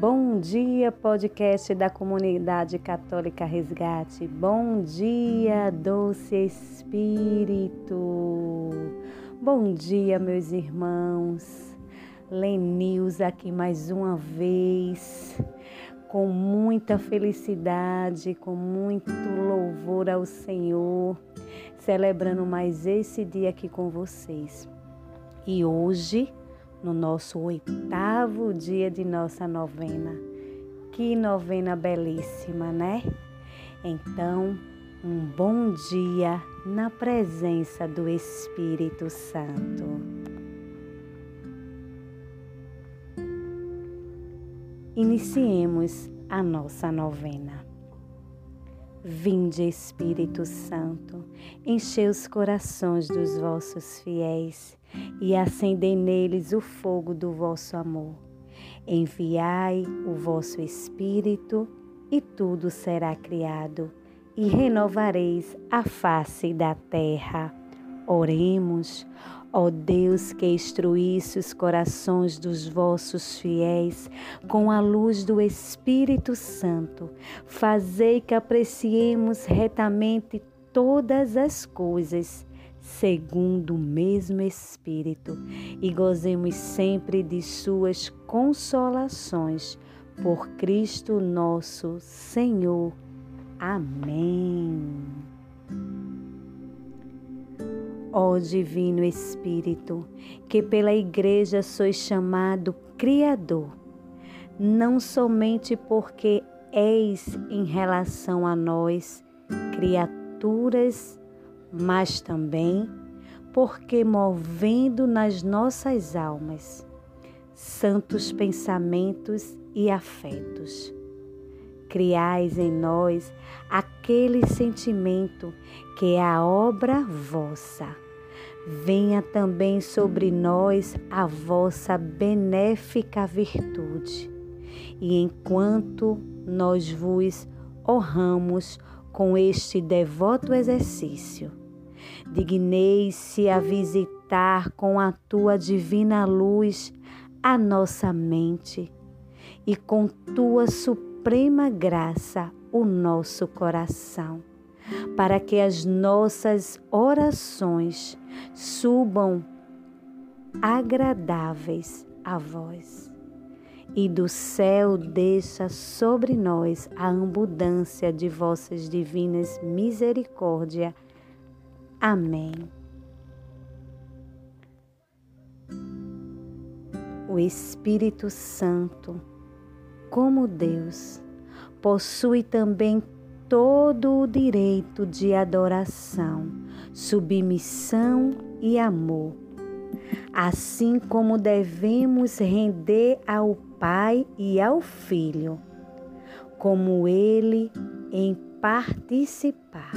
Bom dia, podcast da comunidade católica Resgate. Bom dia, doce Espírito. Bom dia, meus irmãos. Lenils aqui mais uma vez, com muita felicidade, com muito louvor ao Senhor, celebrando mais esse dia aqui com vocês. E hoje no nosso oitavo dia de nossa novena. Que novena belíssima, né? Então, um bom dia na presença do Espírito Santo. Iniciemos a nossa novena. Vinde, Espírito Santo, enchei os corações dos vossos fiéis e acendei neles o fogo do vosso amor. Enviai o vosso Espírito e tudo será criado, e renovareis a face da terra. Oremos, ó Deus que instruísse os corações dos vossos fiéis com a luz do Espírito Santo, fazei que apreciemos retamente todas as coisas segundo o mesmo Espírito, e gozemos sempre de Suas consolações. Por Cristo nosso Senhor. Amém. Ó Divino Espírito, que pela Igreja sois chamado Criador, não somente porque és em relação a nós criaturas mas também porque movendo nas nossas almas santos pensamentos e afetos. Criais em nós aquele sentimento que é a obra vossa. Venha também sobre nós a vossa benéfica virtude. E enquanto nós vos honramos com este devoto exercício, Dignei-se a visitar com a tua divina luz a nossa mente e com tua suprema graça o nosso coração, para que as nossas orações subam agradáveis a vós. E do céu deixa sobre nós a abundância de vossas divinas misericórdia Amém. O Espírito Santo, como Deus, possui também todo o direito de adoração, submissão e amor, assim como devemos render ao Pai e ao Filho, como Ele em participar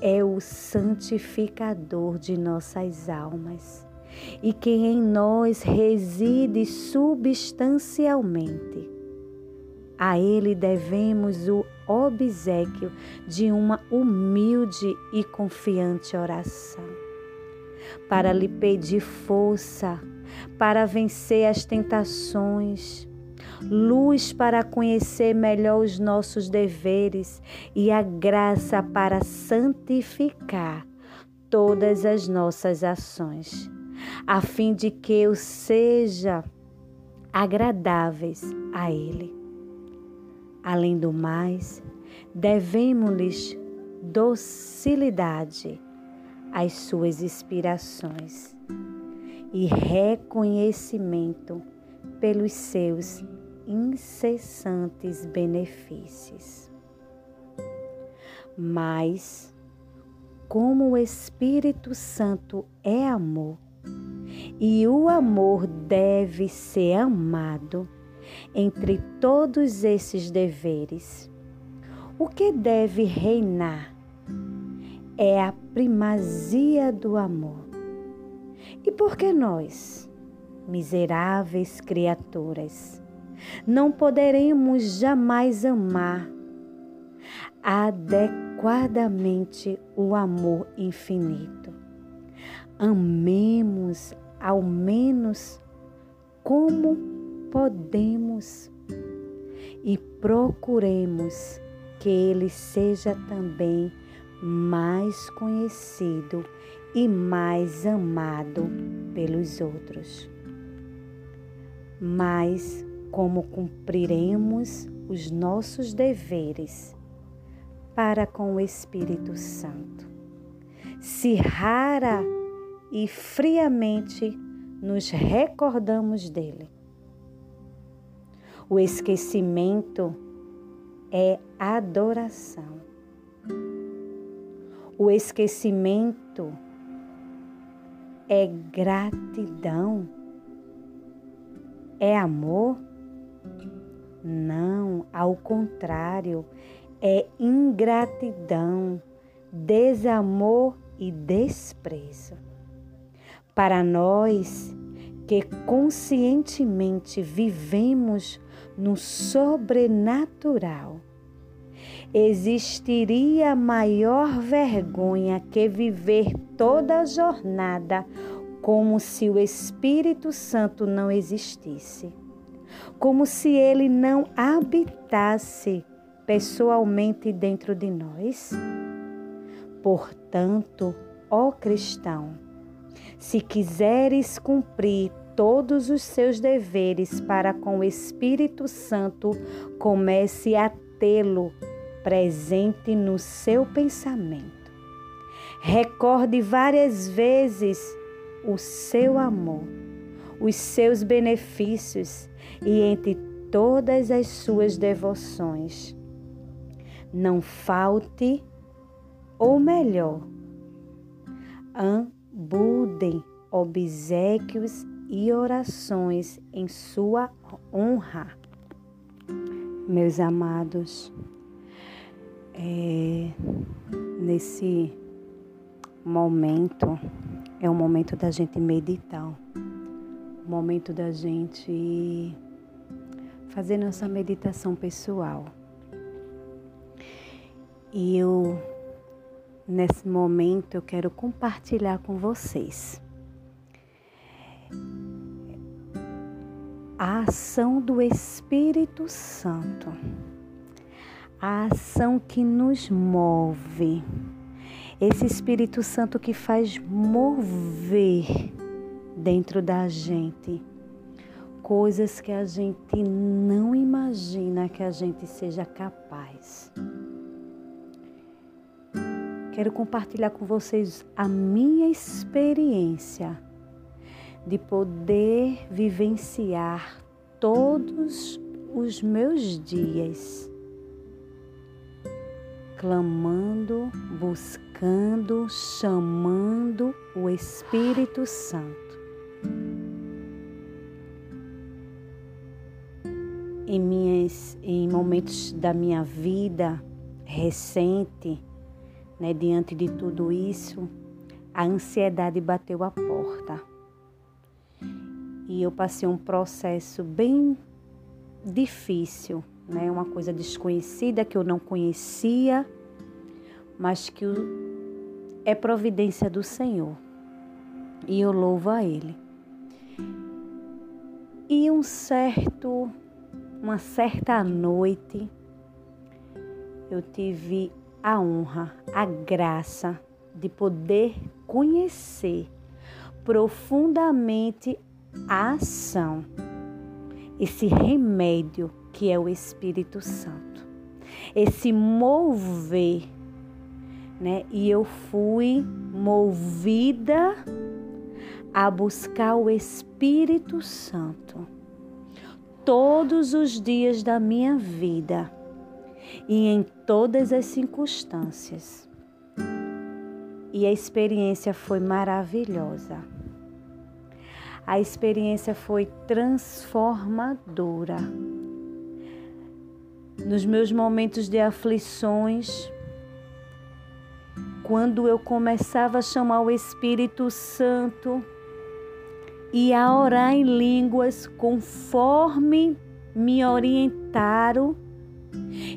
é o santificador de nossas almas e que em nós reside substancialmente. A Ele devemos o obsequio de uma humilde e confiante oração, para lhe pedir força para vencer as tentações luz para conhecer melhor os nossos deveres e a graça para santificar todas as nossas ações, a fim de que eu seja agradáveis a Ele. Além do mais, devemos-lhes docilidade às suas inspirações e reconhecimento pelos seus incessantes benefícios. Mas, como o Espírito Santo é amor, e o amor deve ser amado entre todos esses deveres, o que deve reinar é a primazia do amor. E por que nós, miseráveis criaturas, não poderemos jamais amar adequadamente o amor infinito. Amemos ao menos como podemos e procuremos que ele seja também mais conhecido e mais amado pelos outros. Mas como cumpriremos os nossos deveres para com o Espírito Santo? Se rara e friamente nos recordamos dele. O esquecimento é adoração. O esquecimento é gratidão. É amor? Não, ao contrário, é ingratidão, desamor e desprezo. Para nós que conscientemente vivemos no sobrenatural, existiria maior vergonha que viver toda a jornada como se o Espírito Santo não existisse, como se ele não habitasse pessoalmente dentro de nós. Portanto, ó cristão, se quiseres cumprir todos os seus deveres para com o Espírito Santo, comece a tê-lo presente no seu pensamento. Recorde várias vezes o seu amor, os seus benefícios e entre todas as suas devoções. Não falte, ou melhor, budem obsequios e orações em sua honra. Meus amados, é, nesse momento é o momento da gente meditar, o momento da gente fazer nossa meditação pessoal. E eu nesse momento eu quero compartilhar com vocês a ação do Espírito Santo, a ação que nos move, esse Espírito Santo que faz mover dentro da gente coisas que a gente não imagina que a gente seja capaz. Quero compartilhar com vocês a minha experiência de poder vivenciar todos os meus dias clamando, buscando, chamando o Espírito Santo. Em, minhas, em momentos da minha vida recente, né, diante de tudo isso, a ansiedade bateu a porta. E eu passei um processo bem difícil, né, uma coisa desconhecida que eu não conhecia, mas que é providência do Senhor. E eu louvo a Ele. E um certo, uma certa noite, eu tive a honra, a graça de poder conhecer profundamente a ação, esse remédio que é o Espírito Santo, esse mover, né? E eu fui movida a buscar o Espírito Santo todos os dias da minha vida e em todas as circunstâncias. E a experiência foi maravilhosa. A experiência foi transformadora. Nos meus momentos de aflições, quando eu começava a chamar o Espírito Santo e a orar em línguas conforme me orientaram,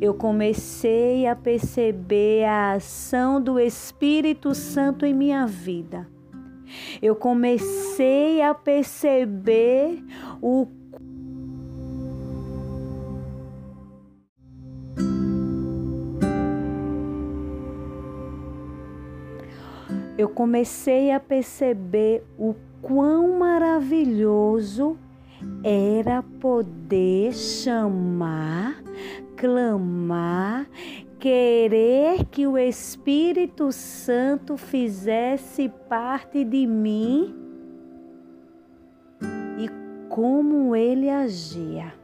eu comecei a perceber a ação do Espírito Santo em minha vida. Eu comecei a perceber o eu comecei a perceber o quão maravilhoso era poder chamar, clamar, querer que o Espírito Santo fizesse parte de mim e como ele agia.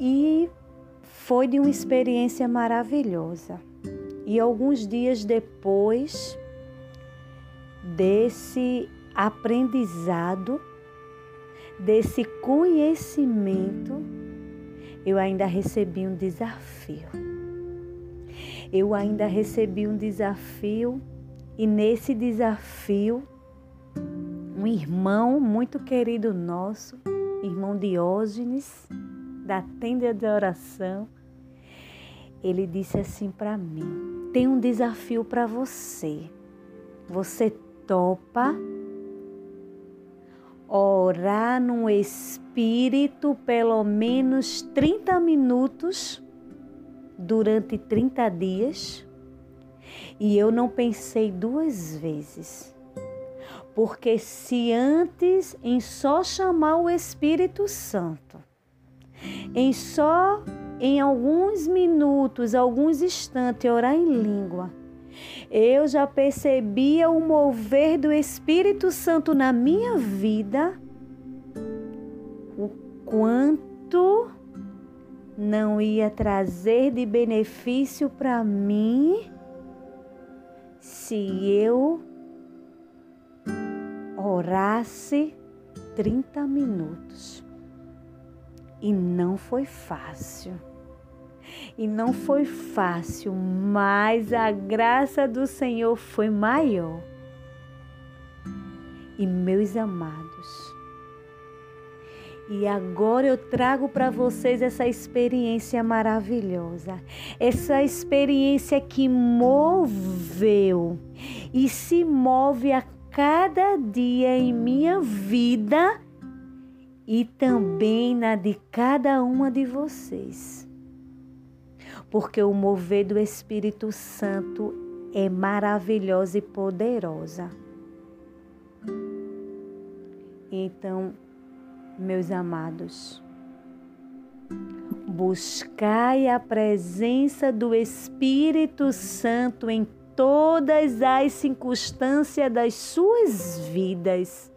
E foi de uma experiência maravilhosa. E alguns dias depois desse aprendizado, desse conhecimento, eu ainda recebi um desafio. Eu ainda recebi um desafio e nesse desafio, um irmão muito querido nosso, irmão Diógenes, da tenda de oração, ele disse assim para mim: tem um desafio para você. Você topa orar no espírito pelo menos 30 minutos durante 30 dias? E eu não pensei duas vezes. Porque se antes em só chamar o Espírito Santo, em só em alguns minutos, alguns instantes orar em língua, eu já percebia o mover do Espírito Santo na minha vida, o quanto não ia trazer de benefício para mim se eu orasse 30 minutos. E não foi fácil. E não foi fácil, mas a graça do Senhor foi maior. E meus amados, e agora eu trago para vocês essa experiência maravilhosa, essa experiência que moveu e se move a cada dia em minha vida e também na de cada uma de vocês porque o mover do Espírito Santo é maravilhosa e poderosa. Então, meus amados, buscai a presença do Espírito Santo em todas as circunstâncias das suas vidas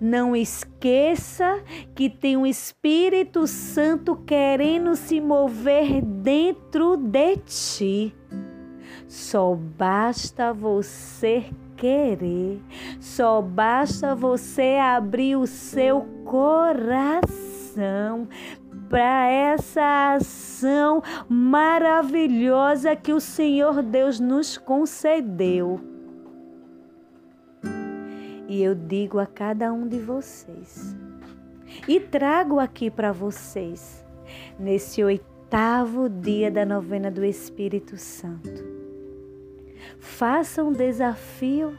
não esqueça que tem um Espírito Santo querendo se mover dentro de ti. Só basta você querer, só basta você abrir o seu coração para essa ação maravilhosa que o Senhor Deus nos concedeu. E eu digo a cada um de vocês, e trago aqui para vocês, nesse oitavo dia da novena do Espírito Santo. Faça um desafio.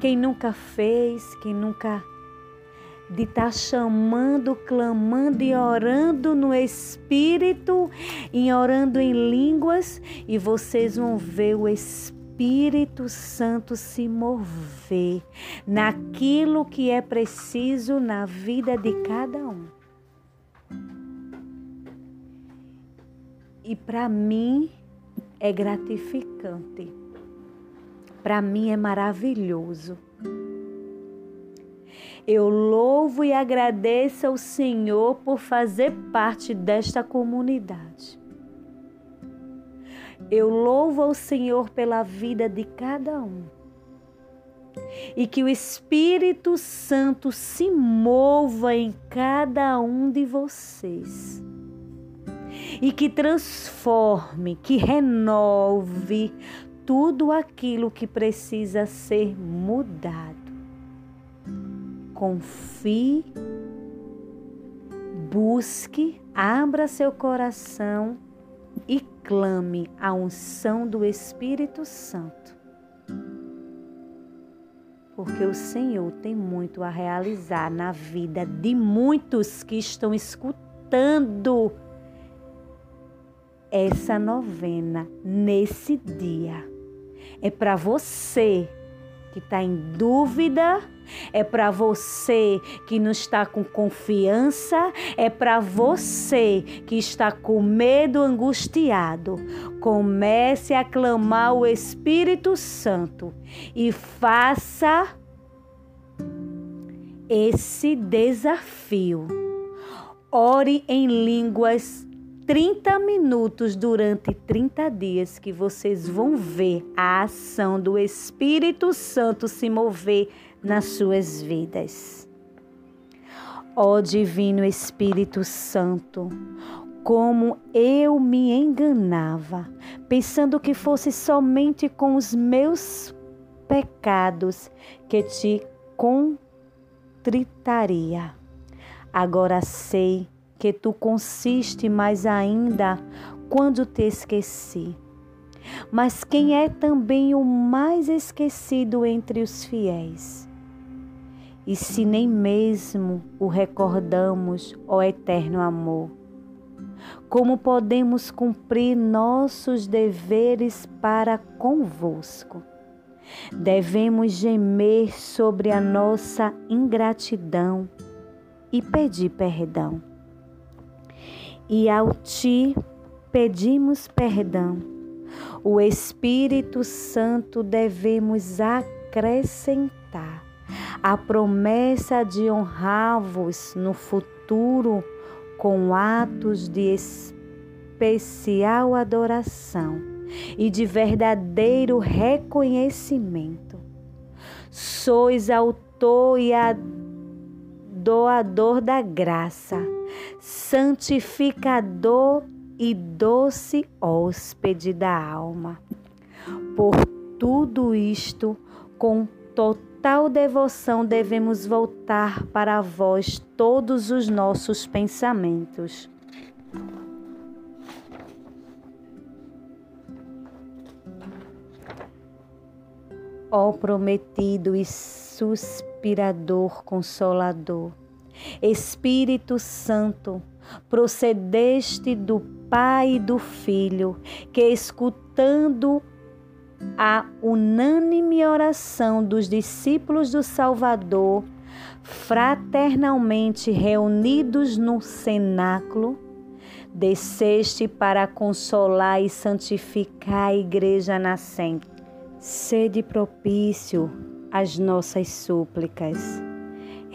Quem nunca fez, quem nunca de estar tá chamando, clamando e orando no Espírito, e orando em línguas, e vocês vão ver o Espírito Espírito Santo se mover naquilo que é preciso na vida de cada um. E para mim é gratificante. Para mim é maravilhoso. Eu louvo e agradeço ao Senhor por fazer parte desta comunidade. Eu louvo ao Senhor pela vida de cada um. E que o Espírito Santo se mova em cada um de vocês. E que transforme, que renove tudo aquilo que precisa ser mudado. Confie, busque, abra seu coração e clame a unção do Espírito Santo. Porque o Senhor tem muito a realizar na vida de muitos que estão escutando essa novena nesse dia. É para você que está em dúvida, é para você que não está com confiança, é para você que está com medo, angustiado. Comece a clamar o Espírito Santo e faça esse desafio. Ore em línguas 30 minutos durante 30 dias que vocês vão ver a ação do Espírito Santo se mover nas suas vidas. Ó Divino Espírito Santo, como eu me enganava, pensando que fosse somente com os meus pecados que te contritaria. Agora sei que tu consiste mais ainda quando te esqueci. Mas quem é também o mais esquecido entre os fiéis? E se nem mesmo o recordamos, ó eterno amor, como podemos cumprir nossos deveres para convosco? Devemos gemer sobre a nossa ingratidão e pedir perdão e ao ti pedimos perdão. O Espírito Santo devemos acrescentar a promessa de honrar-vos no futuro com atos de especial adoração e de verdadeiro reconhecimento. Sois autor e doador da graça santificador e doce hóspede da alma. Por tudo isto, com total devoção, devemos voltar para vós todos os nossos pensamentos. Ó prometido e suspirador consolador, Espírito Santo, procedeste do Pai e do Filho, que escutando a unânime oração dos discípulos do Salvador, fraternalmente reunidos no cenáculo, desceste para consolar e santificar a igreja nascente. Sede propício às nossas súplicas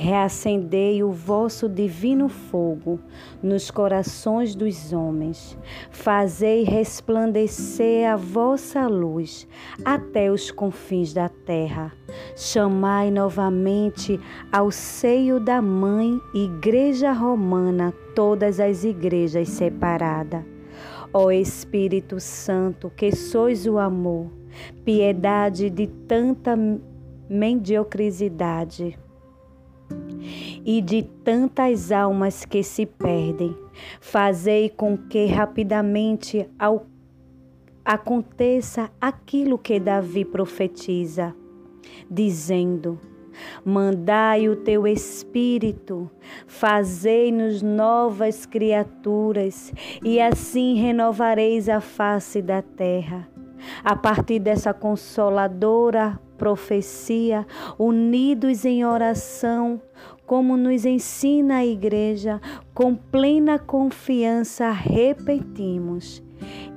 Reacendei o vosso divino fogo nos corações dos homens. Fazei resplandecer a vossa luz até os confins da terra. Chamai novamente ao seio da Mãe Igreja Romana todas as igrejas separadas. Ó Espírito Santo, que sois o amor, piedade de tanta mediocridade e de tantas almas que se perdem. Fazei com que rapidamente ao, aconteça aquilo que Davi profetiza, dizendo: Mandai o teu Espírito, fazei-nos novas criaturas, e assim renovareis a face da terra. A partir dessa consoladora profecia, unidos em oração, como nos ensina a igreja, com plena confiança repetimos: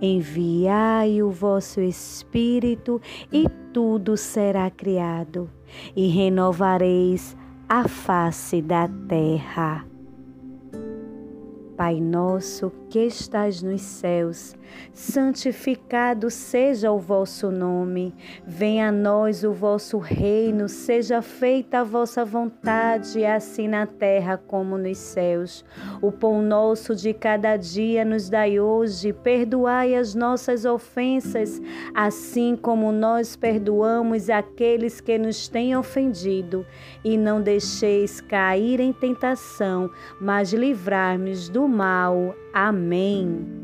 Enviai o vosso Espírito e tudo será criado, e renovareis a face da terra. Pai nosso que estás nos céus, santificado seja o vosso nome. Venha a nós o vosso reino, seja feita a vossa vontade, assim na terra como nos céus. O pão nosso de cada dia nos dai hoje, perdoai as nossas ofensas, assim como nós perdoamos aqueles que nos têm ofendido, e não deixeis cair em tentação, mas livrar-nos do mal. Amém.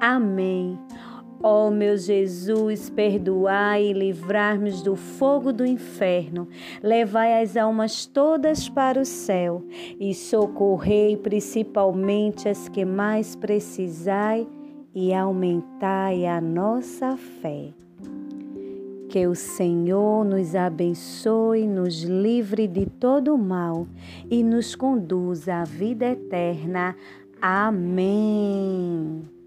Amém. Ó oh, meu Jesus, perdoai e livrar-me do fogo do inferno, levai as almas todas para o céu e socorrei principalmente as que mais precisai e aumentai a nossa fé. Que o Senhor nos abençoe, nos livre de todo mal e nos conduza à vida eterna. Amém.